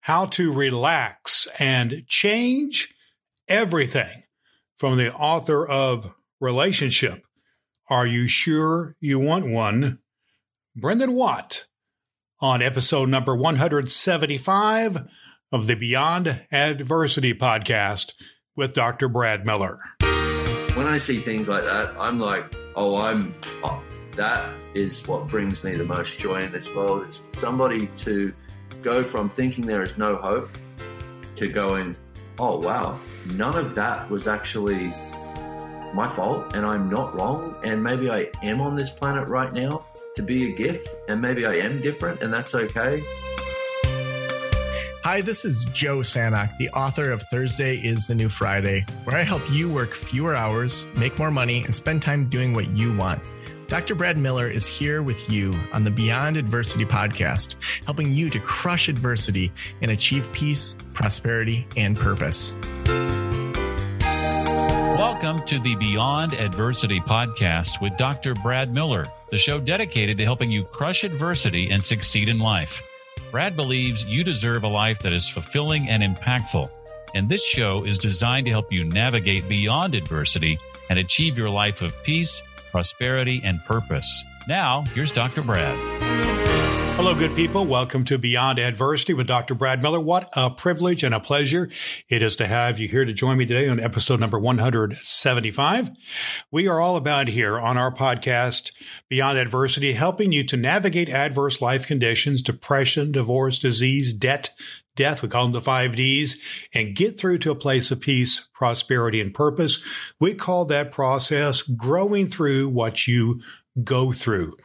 how to relax and change everything from the author of Relationship. Are you sure you want one? Brendan Watt on episode number 175 of the Beyond Adversity podcast with Dr. Brad Miller. When I see things like that, I'm like, oh, I'm, oh, that is what brings me the most joy in this world. It's somebody to go from thinking there is no hope to going, oh, wow, none of that was actually my fault and I'm not wrong. And maybe I am on this planet right now to be a gift and maybe I am different and that's okay. Hi, this is Joe Sanok, the author of Thursday is the New Friday, where I help you work fewer hours, make more money, and spend time doing what you want. Dr. Brad Miller is here with you on the Beyond Adversity podcast, helping you to crush adversity and achieve peace, prosperity, and purpose. Welcome to the Beyond Adversity podcast with Dr. Brad Miller, the show dedicated to helping you crush adversity and succeed in life. Brad believes you deserve a life that is fulfilling and impactful. And this show is designed to help you navigate beyond adversity and achieve your life of peace, prosperity, and purpose. Now, here's Dr. Brad. Hello, good people. Welcome to Beyond Adversity with Dr. Brad Miller. What a privilege and a pleasure it is to have you here to join me today on episode number 175. We are all about here on our podcast, Beyond Adversity, helping you to navigate adverse life conditions, depression, divorce, disease, debt, death. We call them the five D's and get through to a place of peace, prosperity, and purpose. We call that process growing through what you go through.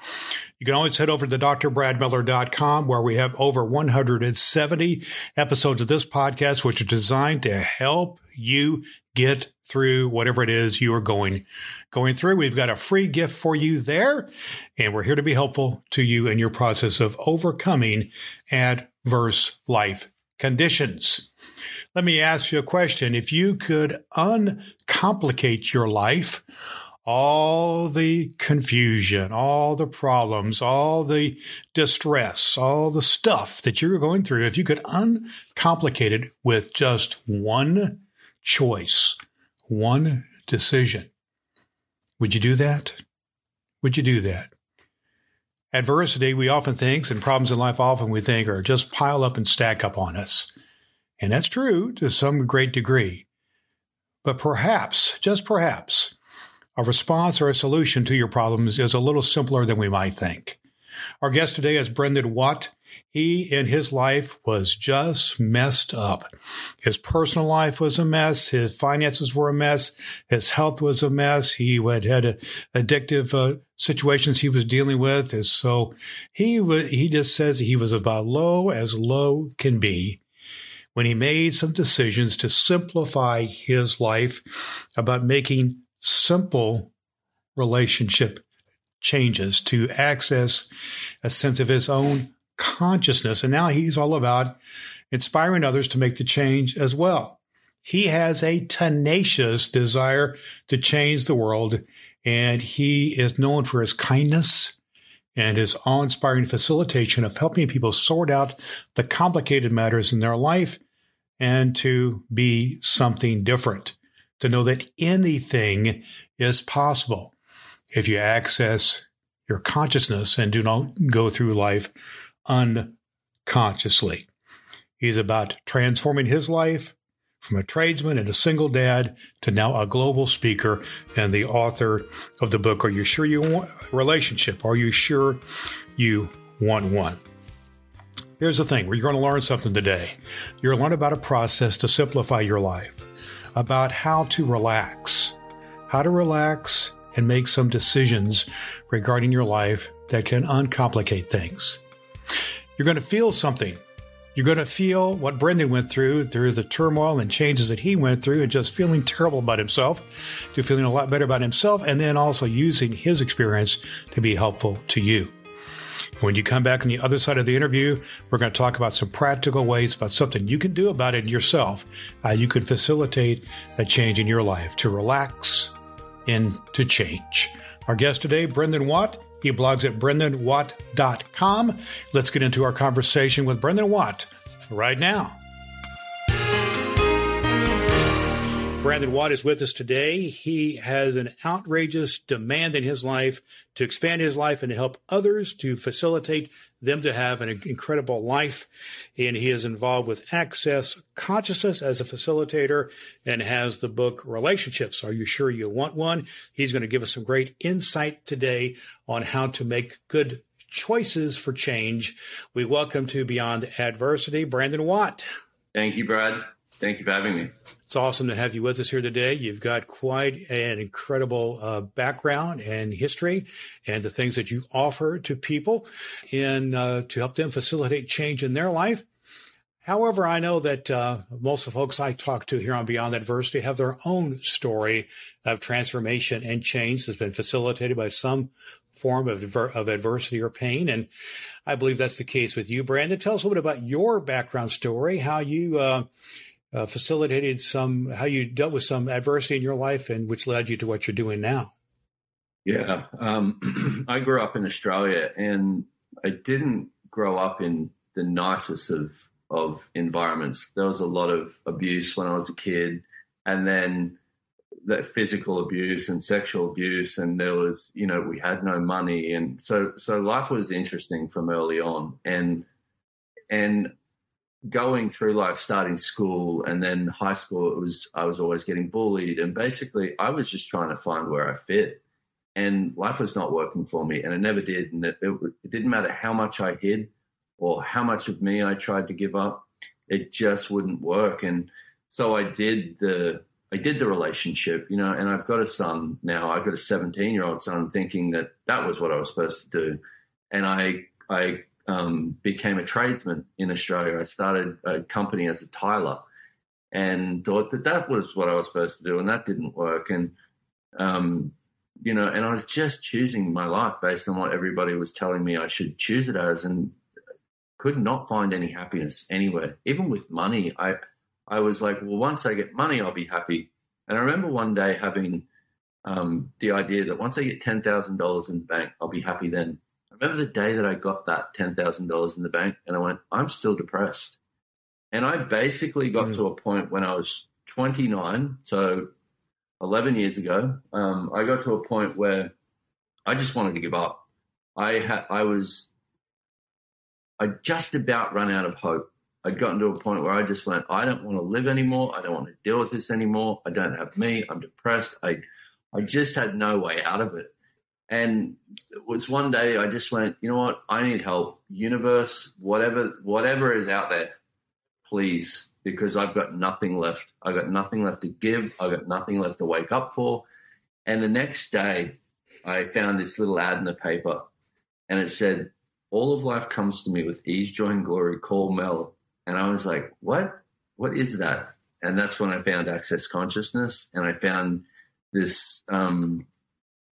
You can always head over to drbradmiller.com where we have over 170 episodes of this podcast, which are designed to help you get through whatever it is you are going, going through. We've got a free gift for you there and we're here to be helpful to you in your process of overcoming adverse life conditions. Let me ask you a question. If you could uncomplicate your life, all the confusion, all the problems, all the distress, all the stuff that you're going through, if you could uncomplicate it with just one choice, one decision, would you do that? Would you do that? Adversity, we often think, and problems in life often we think are just pile up and stack up on us. And that's true to some great degree. But perhaps, just perhaps, a response or a solution to your problems is a little simpler than we might think. Our guest today is Brendan Watt. He in his life was just messed up. His personal life was a mess. His finances were a mess. His health was a mess. He had had addictive uh, situations he was dealing with. And so he w- he just says he was about low as low can be when he made some decisions to simplify his life about making simple relationship changes to access a sense of his own consciousness. And now he's all about inspiring others to make the change as well. He has a tenacious desire to change the world, and he is known for his kindness and his awe inspiring facilitation of helping people sort out the complicated matters in their life and to be something different to know that anything is possible if you access your consciousness and do not go through life unconsciously. He's about transforming his life from a tradesman and a single dad to now a global speaker and the author of the book Are You Sure You Want a Relationship? Are You Sure You Want One? Here's the thing you're going to learn something today. You're going to learn about a process to simplify your life about how to relax, how to relax and make some decisions regarding your life that can uncomplicate things. You're going to feel something. You're going to feel what Brendan went through, through the turmoil and changes that he went through, and just feeling terrible about himself to feeling a lot better about himself, and then also using his experience to be helpful to you. When you come back on the other side of the interview, we're going to talk about some practical ways about something you can do about it yourself. You can facilitate a change in your life to relax and to change. Our guest today, Brendan Watt. He blogs at brendanwatt.com. Let's get into our conversation with Brendan Watt right now. Brandon Watt is with us today. He has an outrageous demand in his life to expand his life and to help others to facilitate them to have an incredible life. And he is involved with Access Consciousness as a facilitator and has the book Relationships. Are you sure you want one? He's going to give us some great insight today on how to make good choices for change. We welcome to Beyond Adversity, Brandon Watt. Thank you, Brad. Thank you for having me. It's awesome to have you with us here today. You've got quite an incredible uh, background and history and the things that you offer to people in uh, to help them facilitate change in their life. However, I know that uh, most of the folks I talk to here on Beyond Adversity have their own story of transformation and change that's been facilitated by some form of, of adversity or pain. And I believe that's the case with you, Brandon. Tell us a little bit about your background story, how you uh, uh, facilitated some, how you dealt with some adversity in your life, and which led you to what you're doing now. Yeah, um, I grew up in Australia, and I didn't grow up in the nicest of of environments. There was a lot of abuse when I was a kid, and then that physical abuse and sexual abuse, and there was, you know, we had no money, and so so life was interesting from early on, and and going through life, starting school and then high school, it was I was always getting bullied, and basically I was just trying to find where I fit, and life was not working for me, and it never did, and it, it, it didn't matter how much I hid or how much of me I tried to give up, it just wouldn't work, and so I did the I did the relationship, you know, and I've got a son now. I've got a 17 year old son, thinking that that was what I was supposed to do, and I I um, became a tradesman in Australia. I started a company as a tiler and thought that that was what I was supposed to do, and that didn't work. And um, you know, and I was just choosing my life based on what everybody was telling me I should choose it as, and could not find any happiness anywhere. Even with money, I I was like, well, once I get money, I'll be happy. And I remember one day having um, the idea that once I get ten thousand dollars in the bank, I'll be happy then. Remember the day that I got that $10,000 in the bank and I went, I'm still depressed. And I basically got mm. to a point when I was 29, so 11 years ago, um, I got to a point where I just wanted to give up. I had, I was, I just about run out of hope. I'd gotten to a point where I just went, I don't want to live anymore. I don't want to deal with this anymore. I don't have me. I'm depressed. I, I just had no way out of it. And it was one day I just went, you know what? I need help. Universe, whatever, whatever is out there, please, because I've got nothing left. I've got nothing left to give. I've got nothing left to wake up for. And the next day, I found this little ad in the paper, and it said, "All of life comes to me with ease, joy, and glory. Call Mel." And I was like, "What? What is that?" And that's when I found Access Consciousness, and I found this um,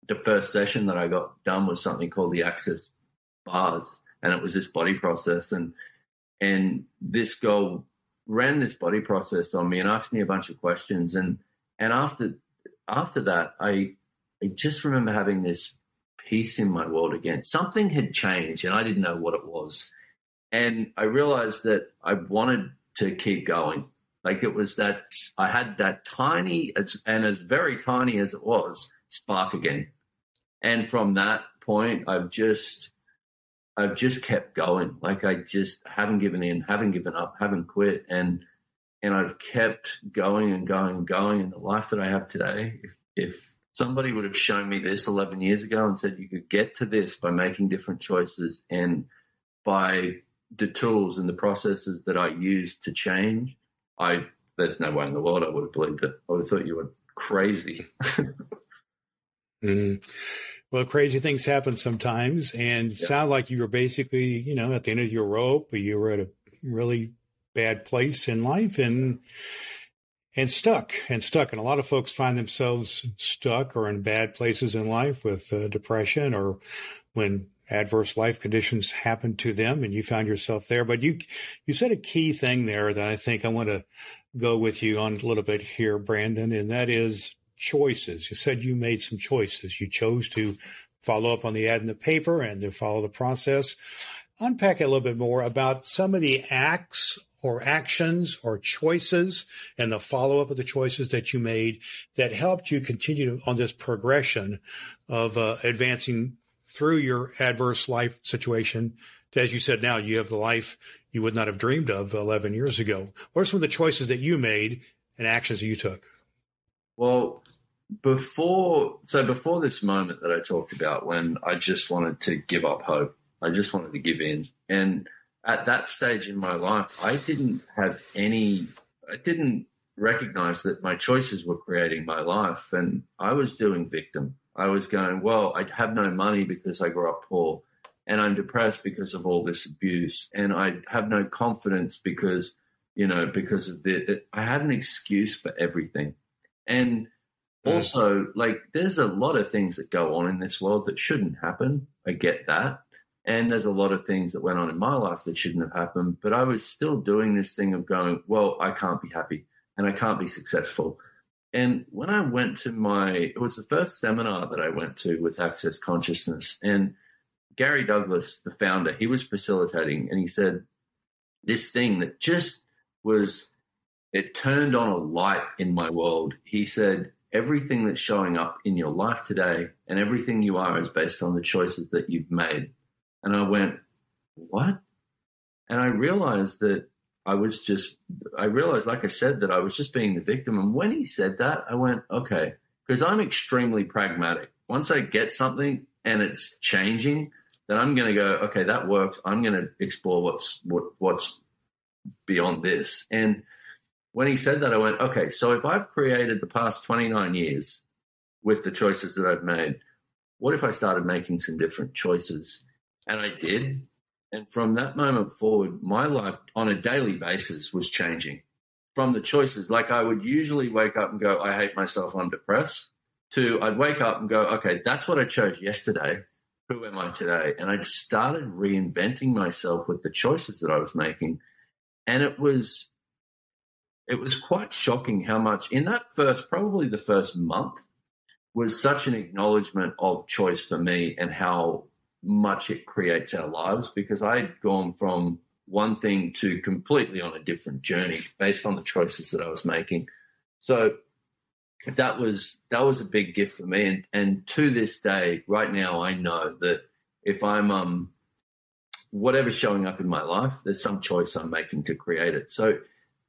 the first session that I got done was something called the Access Bars, and it was this body process. And and this girl ran this body process on me and asked me a bunch of questions. And and after after that, I I just remember having this peace in my world again. Something had changed, and I didn't know what it was. And I realized that I wanted to keep going. Like it was that I had that tiny, and as very tiny as it was, spark again. And from that point, I've just, I've just kept going. Like I just haven't given in, haven't given up, haven't quit. And, and I've kept going and going and going in the life that I have today. If, if somebody would have shown me this 11 years ago and said you could get to this by making different choices and by the tools and the processes that I use to change, I, there's no way in the world I would have believed it. I would have thought you were crazy. Mm-hmm. Well, crazy things happen sometimes, and yeah. sounded like you were basically, you know, at the end of your rope, or you were at a really bad place in life, and and stuck and stuck. And a lot of folks find themselves stuck or in bad places in life with uh, depression or when adverse life conditions happen to them and you found yourself there. But you, you said a key thing there that I think I want to go with you on a little bit here, Brandon, and that is choices. You said you made some choices. You chose to follow up on the ad in the paper and to follow the process. Unpack a little bit more about some of the acts or actions or choices and the follow up of the choices that you made that helped you continue on this progression of uh, advancing through your adverse life situation. As you said, now you have the life you would not have dreamed of 11 years ago. What are some of the choices that you made and actions that you took? Well, before, so before this moment that I talked about when I just wanted to give up hope, I just wanted to give in. And at that stage in my life, I didn't have any, I didn't recognize that my choices were creating my life. And I was doing victim. I was going, well, I have no money because I grew up poor. And I'm depressed because of all this abuse. And I have no confidence because, you know, because of the, I had an excuse for everything. And also, like, there's a lot of things that go on in this world that shouldn't happen. I get that. And there's a lot of things that went on in my life that shouldn't have happened, but I was still doing this thing of going, well, I can't be happy and I can't be successful. And when I went to my, it was the first seminar that I went to with Access Consciousness. And Gary Douglas, the founder, he was facilitating and he said, this thing that just was, it turned on a light in my world. He said, everything that's showing up in your life today and everything you are is based on the choices that you've made. And I went, what? And I realized that I was just, I realized, like I said, that I was just being the victim. And when he said that, I went, okay, because I'm extremely pragmatic. Once I get something and it's changing, then I'm going to go, okay, that works. I'm going to explore what's, what, what's beyond this. And when he said that, I went, okay, so if I've created the past 29 years with the choices that I've made, what if I started making some different choices? And I did. And from that moment forward, my life on a daily basis was changing from the choices. Like I would usually wake up and go, I hate myself, I'm depressed, to I'd wake up and go, okay, that's what I chose yesterday. Who am I today? And I'd started reinventing myself with the choices that I was making. And it was, it was quite shocking how much in that first, probably the first month, was such an acknowledgement of choice for me and how much it creates our lives because I'd gone from one thing to completely on a different journey based on the choices that I was making. So that was that was a big gift for me and and to this day right now I know that if I'm um whatever's showing up in my life there's some choice I'm making to create it. So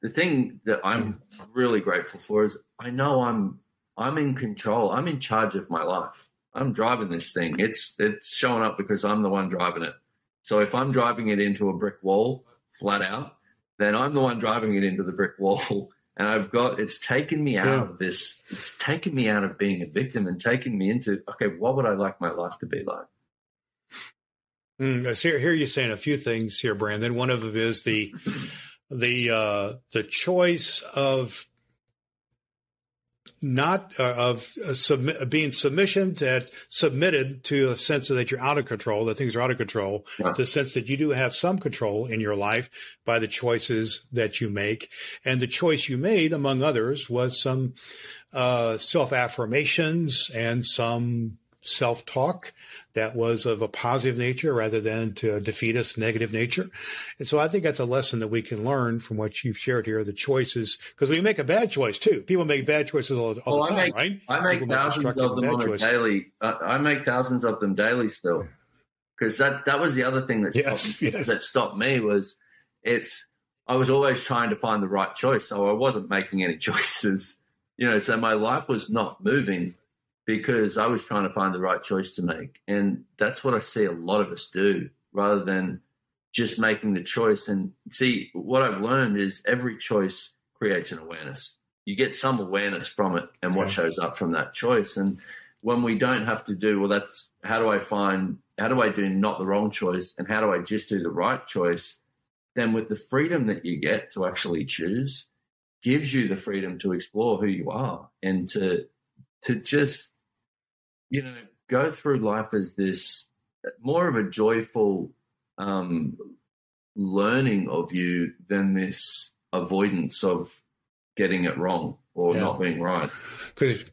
the thing that I'm really grateful for is I know I'm I'm in control. I'm in charge of my life. I'm driving this thing. It's it's showing up because I'm the one driving it. So if I'm driving it into a brick wall flat out, then I'm the one driving it into the brick wall. And I've got it's taken me out yeah. of this. It's taken me out of being a victim and taken me into okay, what would I like my life to be like? Mm, I hear, hear you saying a few things here, Brandon. One of them is the the uh, the choice of not uh, of uh, submi- being submission that submitted to a sense that you're out of control, that things are out of control, yeah. the sense that you do have some control in your life by the choices that you make. And the choice you made, among others, was some uh, self affirmations and some self talk that was of a positive nature rather than to defeat us negative nature. And so I think that's a lesson that we can learn from what you've shared here, the choices, because we make a bad choice too. People make bad choices all, all well, the time, I make, right? I make People thousands make of them on a daily. Uh, I make thousands of them daily still. Because that, that was the other thing that stopped, yes, yes. that stopped me was it's, I was always trying to find the right choice. So I wasn't making any choices, you know, so my life was not moving because I was trying to find the right choice to make. And that's what I see a lot of us do rather than just making the choice. And see, what I've learned is every choice creates an awareness. You get some awareness from it and what shows up from that choice. And when we don't have to do, well, that's how do I find, how do I do not the wrong choice and how do I just do the right choice? Then with the freedom that you get to actually choose, gives you the freedom to explore who you are and to to just you know, go through life as this more of a joyful um, learning of you than this avoidance of getting it wrong or yeah. not being right. Because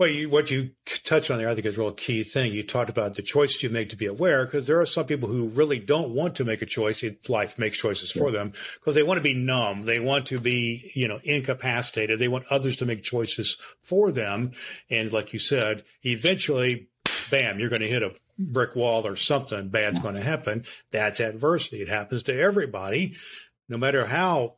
Well, you, what you touched on there, I think, is a real key thing. You talked about the choices you make to be aware, because there are some people who really don't want to make a choice. Life makes choices for them because they want to be numb. They want to be, you know, incapacitated. They want others to make choices for them. And like you said, eventually, bam, you're going to hit a brick wall or something bad's going to happen. That's adversity. It happens to everybody, no matter how,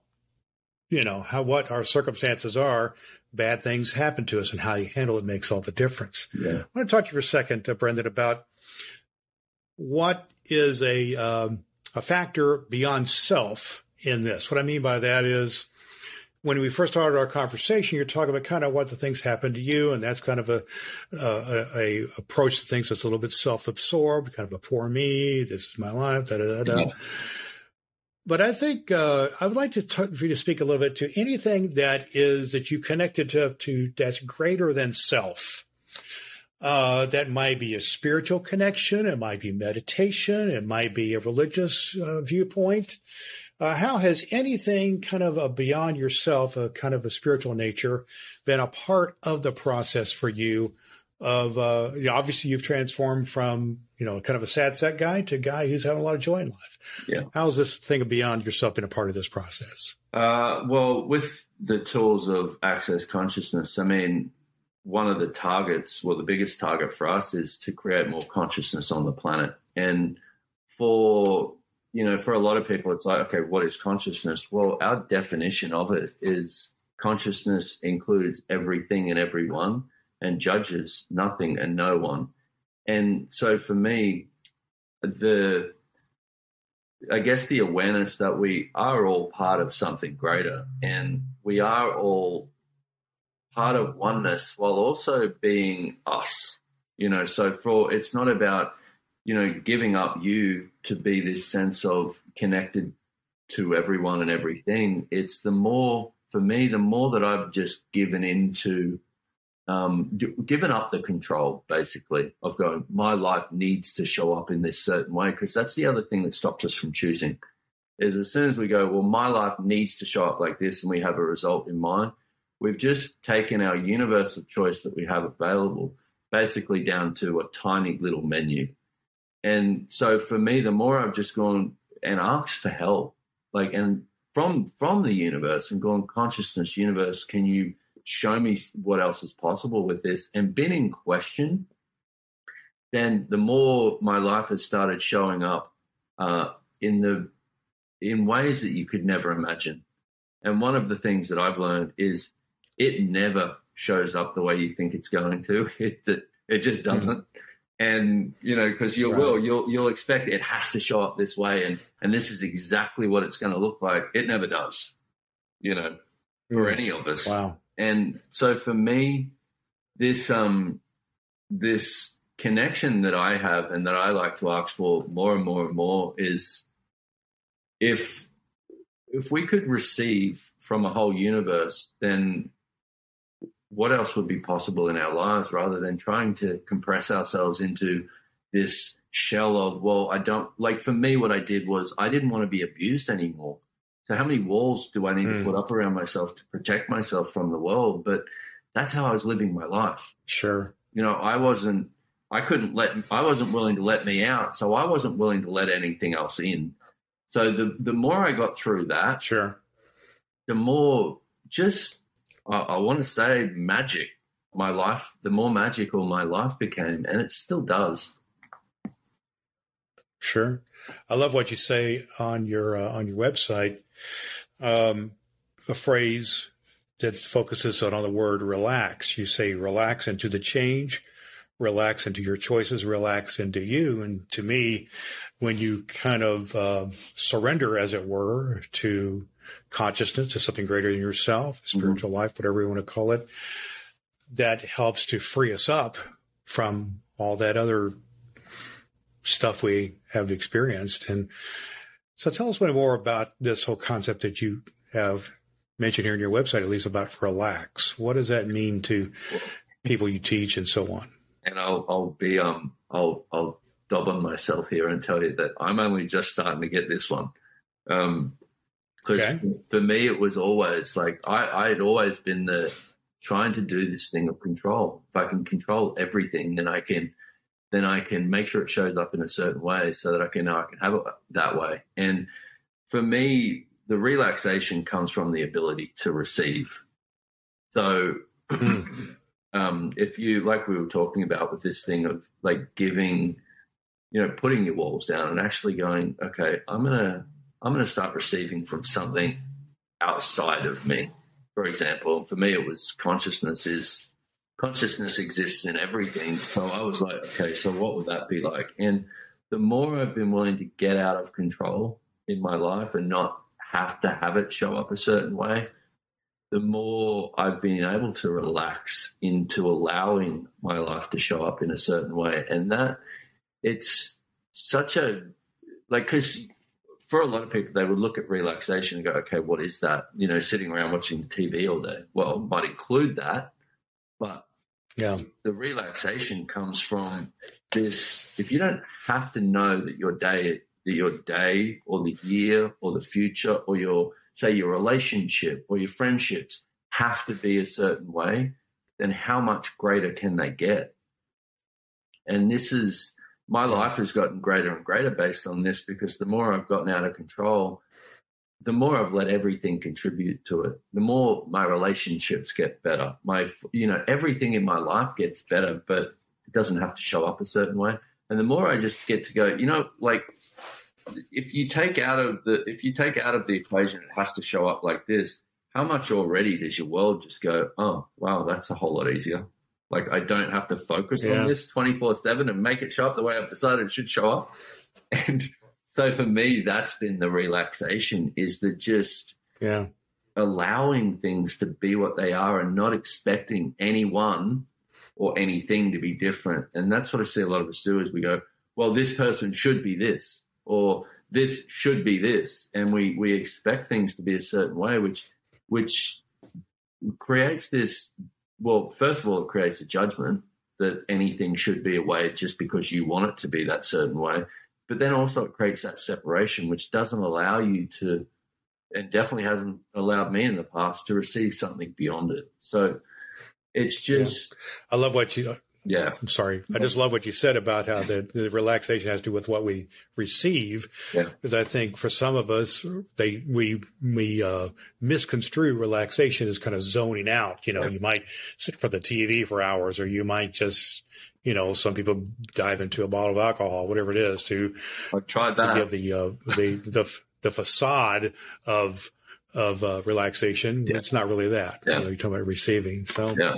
you know, how, what our circumstances are bad things happen to us and how you handle it makes all the difference. Yeah. I want to talk to you for a second, uh, Brendan, about what is a um, a factor beyond self in this. What I mean by that is when we first started our conversation, you're talking about kind of what the things happen to you, and that's kind of a, a, a approach to things that's a little bit self-absorbed, kind of a poor me. This is my life. Da da da da. Yeah. But I think uh, I would like to talk for you to speak a little bit to anything that is that you connected to, to that's greater than self. Uh, that might be a spiritual connection. It might be meditation. It might be a religious uh, viewpoint. Uh, how has anything kind of a beyond yourself, a kind of a spiritual nature, been a part of the process for you? Of uh, you know, obviously, you've transformed from you know kind of a sad set guy to a guy who's having a lot of joy in life. Yeah. How's this thing of beyond yourself been a part of this process? Uh, well, with the tools of access consciousness, I mean, one of the targets, well, the biggest target for us is to create more consciousness on the planet. And for you know, for a lot of people, it's like, okay, what is consciousness? Well, our definition of it is consciousness includes everything and everyone and judges nothing and no one. And so for me, the I guess the awareness that we are all part of something greater and we are all part of oneness while also being us. You know, so for it's not about, you know, giving up you to be this sense of connected to everyone and everything. It's the more for me, the more that I've just given into um, given up the control basically of going, my life needs to show up in this certain way. Because that's the other thing that stops us from choosing is as soon as we go, well, my life needs to show up like this and we have a result in mind, we've just taken our universal choice that we have available basically down to a tiny little menu. And so for me, the more I've just gone and asked for help, like, and from, from the universe and gone consciousness universe, can you, show me what else is possible with this and been in question, then the more my life has started showing up uh, in the in ways that you could never imagine. And one of the things that I've learned is it never shows up the way you think it's going to. It it, it just doesn't. Mm-hmm. And you know, because you right. will, you'll you'll expect it has to show up this way, and and this is exactly what it's going to look like. It never does. You know, for mm. any of us. Wow. And so for me, this um this connection that I have and that I like to ask for more and more and more is if if we could receive from a whole universe, then what else would be possible in our lives rather than trying to compress ourselves into this shell of, well, I don't like for me, what I did was I didn't want to be abused anymore. So how many walls do I need mm. to put up around myself to protect myself from the world? But that's how I was living my life. Sure. You know, I wasn't I couldn't let I wasn't willing to let me out, so I wasn't willing to let anything else in. So the the more I got through that, sure, the more just I, I want to say magic my life, the more magical my life became, and it still does. Sure, I love what you say on your uh, on your website um, a phrase that focuses on, on the word relax. You say relax into the change, relax into your choices, relax into you. And to me, when you kind of uh, surrender, as it were, to consciousness, to something greater than yourself, mm-hmm. spiritual mm-hmm. life, whatever you want to call it, that helps to free us up from all that other stuff we have experienced. And so tell us one more about this whole concept that you have mentioned here on your website, at least about relax. What does that mean to people you teach and so on? And I'll, I'll be, um, I'll, I'll dob on myself here and tell you that I'm only just starting to get this one. Um, because okay. for me, it was always like I, I had always been the trying to do this thing of control. If I can control everything, then I can then I can make sure it shows up in a certain way so that I can I can have it that way. And for me, the relaxation comes from the ability to receive. So um, if you like we were talking about with this thing of like giving, you know, putting your walls down and actually going, okay, I'm gonna I'm gonna start receiving from something outside of me for example, for me, it was consciousness is consciousness exists in everything. So I was like, okay, so what would that be like? And the more I've been willing to get out of control in my life and not have to have it show up a certain way, the more I've been able to relax into allowing my life to show up in a certain way. And that it's such a like, because for a lot of people, they would look at relaxation and go, okay, what is that? You know, sitting around watching TV all day. Well, might include that, but yeah, the relaxation comes from this. If you don't have to know that your day, that your day or the year or the future or your, say, your relationship or your friendships have to be a certain way, then how much greater can they get? And this is, my life has gotten greater and greater based on this because the more I've gotten out of control, the more I've let everything contribute to it, the more my relationships get better. My, you know, everything in my life gets better, but it doesn't have to show up a certain way. And the more I just get to go, you know, like if you take out of the if you take out of the equation, it has to show up like this. How much already does your world just go? Oh, wow, that's a whole lot easier. Like I don't have to focus yeah. on this 24 7 and make it show up the way I've decided it should show up. And so for me, that's been the relaxation is the just yeah allowing things to be what they are and not expecting anyone or anything to be different. And that's what I see a lot of us do is we go, well, this person should be this, or this should be this. And we, we expect things to be a certain way, which, which creates this well, first of all, it creates a judgment that anything should be a way just because you want it to be that certain way. But then also it creates that separation, which doesn't allow you to, and definitely hasn't allowed me in the past to receive something beyond it. So it's just. Yeah. I love what you yeah. I'm sorry. I just love what you said about how the, the relaxation has to do with what we receive. Yeah. Because I think for some of us, they, we, we, uh, misconstrue relaxation as kind of zoning out. You know, yeah. you might sit for the TV for hours or you might just, you know, some people dive into a bottle of alcohol, whatever it is to, I tried that. To give the, uh, the, the, the facade of, of, uh, relaxation. Yeah. It's not really that. Yeah. You know, you're talking about receiving. So, yeah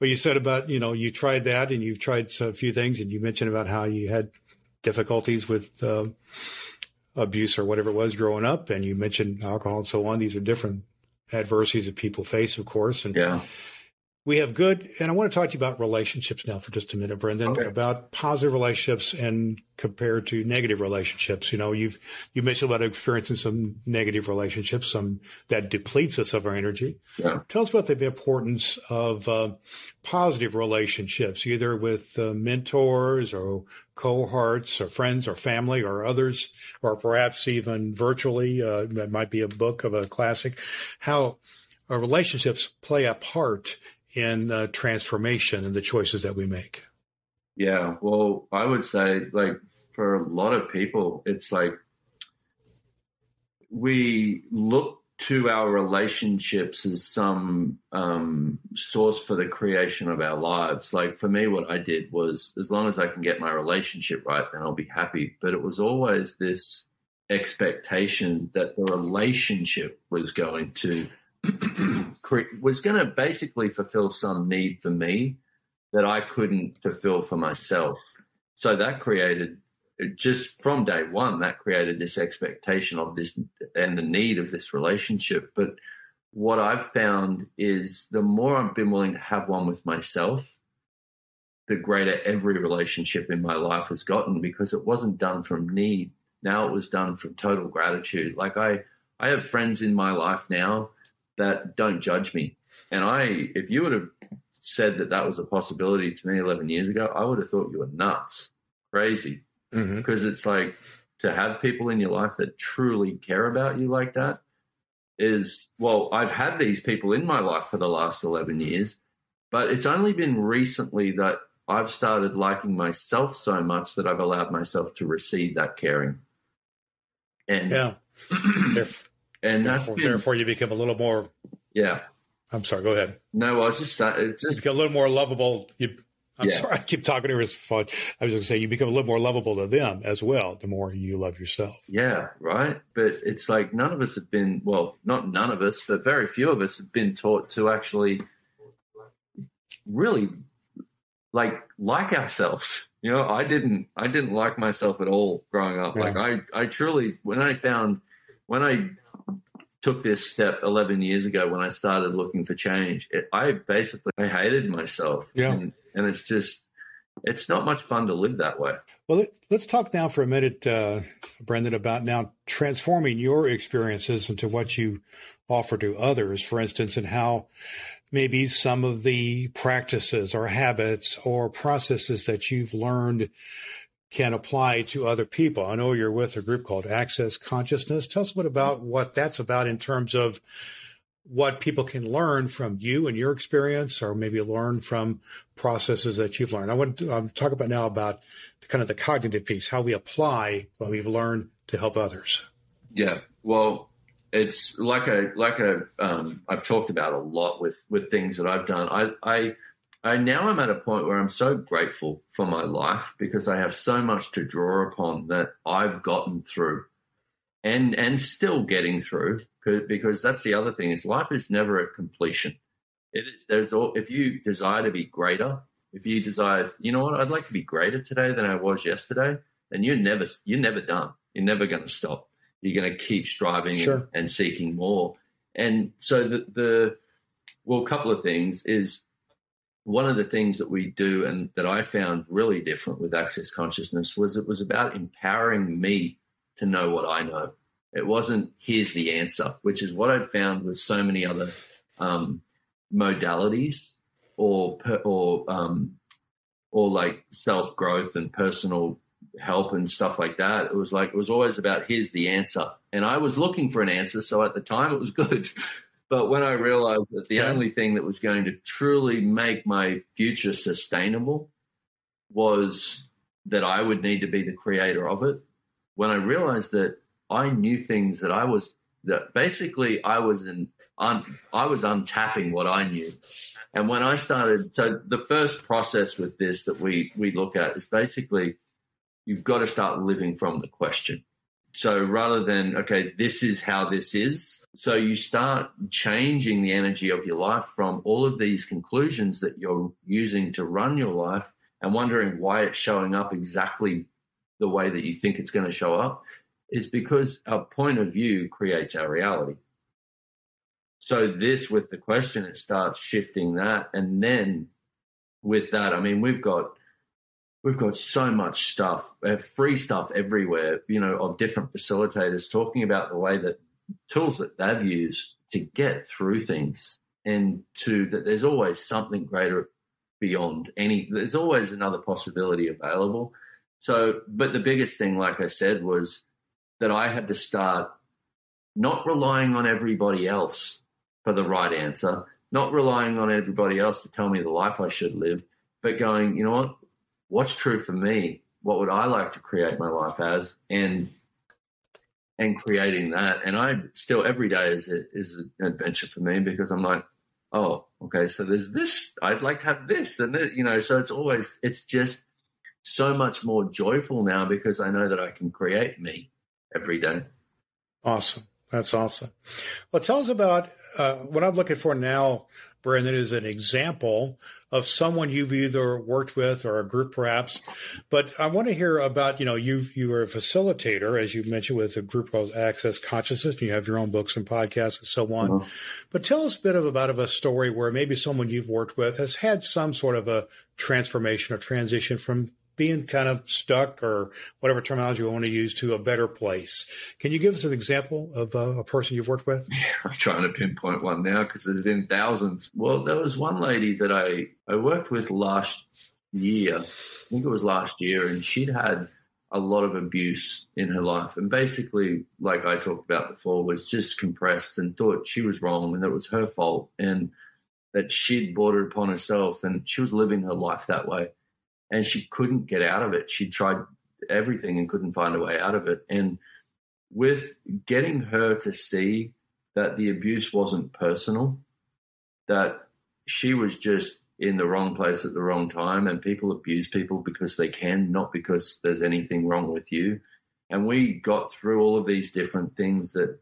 well, you said about, you know, you tried that and you've tried a few things and you mentioned about how you had difficulties with uh, abuse or whatever it was growing up. And you mentioned alcohol and so on. These are different adversities that people face, of course. And yeah we have good, and I want to talk to you about relationships now for just a minute, Brendan, okay. about positive relationships and compared to negative relationships. You know, you've, you mentioned about experiencing some negative relationships, some that depletes us of our energy. Yeah. Tell us about the importance of uh, positive relationships, either with uh, mentors or cohorts or friends or family or others, or perhaps even virtually. Uh, it might be a book of a classic. How uh, relationships play a part in transformation and the choices that we make? Yeah, well, I would say, like, for a lot of people, it's like we look to our relationships as some um, source for the creation of our lives. Like for me, what I did was as long as I can get my relationship right, then I'll be happy. But it was always this expectation that the relationship was going to was going to basically fulfill some need for me that I couldn't fulfill for myself. So that created just from day one, that created this expectation of this and the need of this relationship. But what I've found is the more I've been willing to have one with myself, the greater every relationship in my life has gotten because it wasn't done from need. Now it was done from total gratitude. Like I, I have friends in my life now that don't judge me. And I, if you would have said that that was a possibility to me 11 years ago, I would have thought you were nuts, crazy. Mm-hmm. Because it's like to have people in your life that truly care about you like that, is well, I've had these people in my life for the last 11 years, but it's only been recently that I've started liking myself so much that I've allowed myself to receive that caring. And yeah, and that's therefore, been, therefore you become a little more. Yeah, I'm sorry. Go ahead. No, I was just saying, it's just you become a little more lovable. You, I'm yeah. sorry, I keep talking over his phone. I was going to say you become a little more lovable to them as well. The more you love yourself. Yeah, right. But it's like none of us have been. Well, not none of us, but very few of us have been taught to actually really like like ourselves. You know, I didn't I didn't like myself at all growing up. Yeah. Like I I truly when I found when I took this step 11 years ago when I started looking for change, it, I basically I hated myself. Yeah. And, and, it's just it's not much fun to live that way. Well, let's talk now for a minute, uh, Brendan, about now transforming your experiences into what you offer to others, for instance, and how maybe some of the practices or habits or processes that you've learned can apply to other people. I know you're with a group called Access Consciousness. Tell us a bit about what that's about in terms of what people can learn from you and your experience, or maybe learn from processes that you've learned. I want to um, talk about now about the, kind of the cognitive piece, how we apply what we've learned to help others. Yeah. Well, it's like a like a um, I've talked about a lot with with things that I've done. I I I now I'm at a point where I'm so grateful for my life because I have so much to draw upon that I've gotten through, and and still getting through because that's the other thing is life is never at completion. It is there's all if you desire to be greater, if you desire, you know what, I'd like to be greater today than I was yesterday, then you're never you're never done. You're never going to stop you're going to keep striving sure. and, and, seeking more. And so the, the well, a couple of things is one of the things that we do and that I found really different with access consciousness was it was about empowering me to know what I know. It wasn't here's the answer, which is what I'd found with so many other um, modalities or or um, or like self growth and personal help and stuff like that. It was like it was always about here's the answer, and I was looking for an answer. So at the time, it was good. But when I realized that the only thing that was going to truly make my future sustainable was that I would need to be the creator of it, when I realized that I knew things that I was that basically I was in un, I was untapping what I knew. And when I started, so the first process with this that we we look at is basically you've got to start living from the question. So rather than, okay, this is how this is. So you start changing the energy of your life from all of these conclusions that you're using to run your life and wondering why it's showing up exactly the way that you think it's going to show up is because our point of view creates our reality. So this with the question, it starts shifting that. And then with that, I mean, we've got we've got so much stuff, uh, free stuff everywhere, you know, of different facilitators talking about the way that tools that they've used to get through things and to that there's always something greater beyond any, there's always another possibility available. So, but the biggest thing, like I said, was that I had to start not relying on everybody else for the right answer, not relying on everybody else to tell me the life I should live, but going, you know what? What's true for me? What would I like to create my life as? And and creating that. And I still every day is a, is an adventure for me because I'm like, oh, okay, so there's this. I'd like to have this, and this, you know, so it's always it's just so much more joyful now because I know that I can create me every day. Awesome. That's awesome. Well, tell us about uh, what I'm looking for now, Brendan, is an example of someone you've either worked with or a group perhaps. But I want to hear about, you know, you you are a facilitator, as you mentioned, with a group called Access Consciousness, and you have your own books and podcasts and so on. Mm-hmm. But tell us a bit of about of a story where maybe someone you've worked with has had some sort of a transformation or transition from being kind of stuck or whatever terminology we want to use to a better place. Can you give us an example of uh, a person you've worked with? Yeah, I'm trying to pinpoint one now because there's been thousands. Well, there was one lady that I, I worked with last year. I think it was last year, and she'd had a lot of abuse in her life. And basically, like I talked about before, was just compressed and thought she was wrong and that it was her fault and that she'd brought it upon herself and she was living her life that way. And she couldn't get out of it. She tried everything and couldn't find a way out of it. And with getting her to see that the abuse wasn't personal, that she was just in the wrong place at the wrong time and people abuse people because they can, not because there's anything wrong with you. And we got through all of these different things that,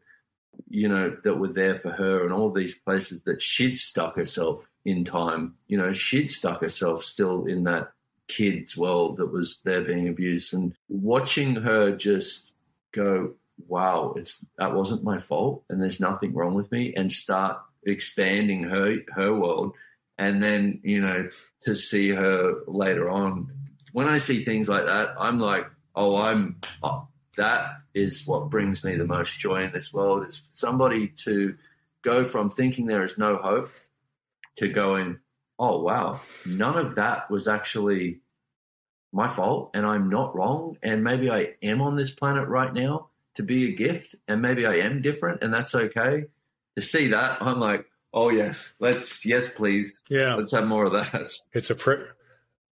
you know, that were there for her and all these places that she'd stuck herself in time. You know, she'd stuck herself still in that kid's world that was there being abused. And watching her just go, wow, it's that wasn't my fault and there's nothing wrong with me and start expanding her her world. And then you know to see her later on. When i see things like that i'm like oh i'm oh, that is what brings me the most joy in this world. Is for somebody to go from thinking there is no hope to going oh wow none of that was actually my fault and i'm not wrong and maybe i am on this planet right now to be a gift and maybe i am different and that's okay to see that i'm like Oh yes, let's yes please. Yeah, let's have more of that. It's a pri-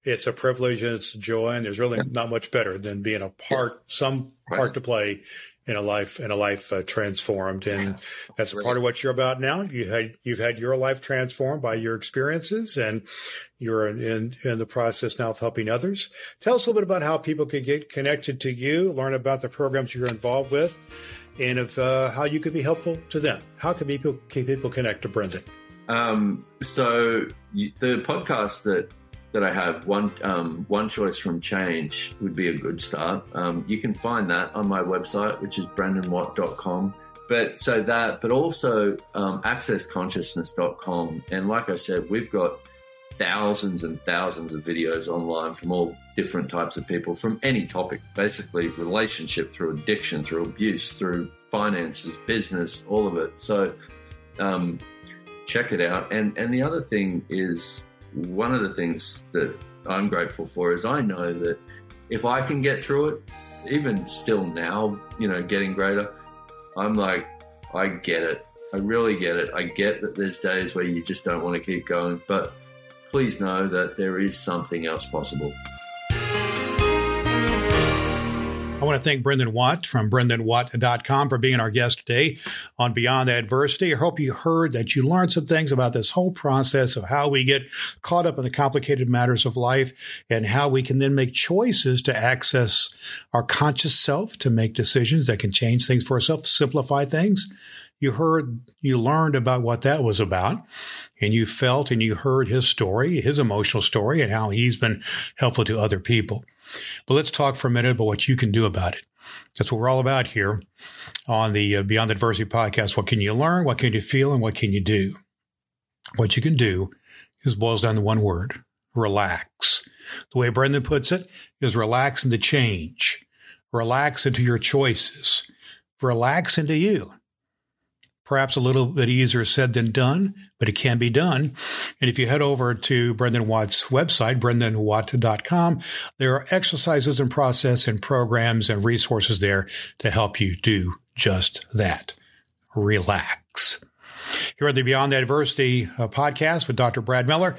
it's a privilege and it's a joy, and there's really yeah. not much better than being a part, some part right. to play in a life in a life uh, transformed, and yeah. that's right. part of what you're about now. You had you've had your life transformed by your experiences, and you're in in the process now of helping others. Tell us a little bit about how people could get connected to you, learn about the programs you're involved with and of uh, how you could be helpful to them. How can people, can people connect to Brendon? Um, so you, the podcast that that I have, one um, one choice from change would be a good start. Um, you can find that on my website, which is brendonwatt.com. But so that, but also um, accessconsciousness.com. And like I said, we've got thousands and thousands of videos online from all different types of people from any topic, basically relationship through addiction, through abuse, through finances, business, all of it. So um, check it out. And and the other thing is one of the things that I'm grateful for is I know that if I can get through it, even still now, you know, getting greater, I'm like, I get it. I really get it. I get that there's days where you just don't want to keep going, but please know that there is something else possible. I want to thank Brendon Watt from brendonwatt.com for being our guest today on Beyond Adversity. I hope you heard that you learned some things about this whole process of how we get caught up in the complicated matters of life and how we can then make choices to access our conscious self to make decisions that can change things for ourselves, simplify things. You heard, you learned about what that was about and you felt and you heard his story, his emotional story, and how he's been helpful to other people. But let's talk for a minute about what you can do about it. That's what we're all about here on the uh, Beyond Adversity podcast. What can you learn? What can you feel? And what can you do? What you can do is boils down to one word relax. The way Brendon puts it is relax into change, relax into your choices, relax into you perhaps a little bit easier said than done, but it can be done. And if you head over to Brendon Watt's website, brendonwatt.com, there are exercises and process and programs and resources there to help you do just that. Relax. Here at the Beyond Adversity uh, podcast with Dr. Brad Miller,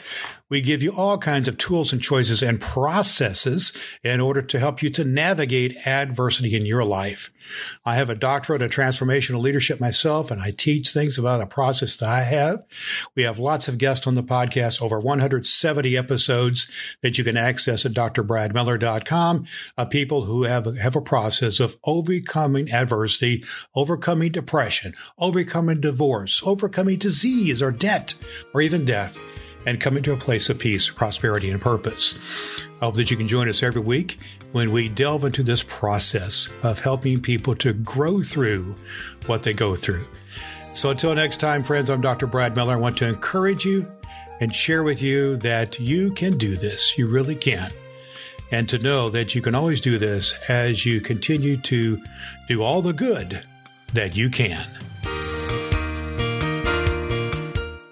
we give you all kinds of tools and choices and processes in order to help you to navigate adversity in your life. I have a doctorate in transformational leadership myself, and I teach things about a process that I have. We have lots of guests on the podcast, over 170 episodes that you can access at drbradmiller.com, uh, people who have, have a process of overcoming adversity, overcoming depression, overcoming divorce, overcoming disease or debt, or even death and coming to a place of peace, prosperity, and purpose. I hope that you can join us every week when we delve into this process of helping people to grow through what they go through. So until next time, friends, I'm Dr. Brad Miller. I want to encourage you and share with you that you can do this. You really can. And to know that you can always do this as you continue to do all the good that you can.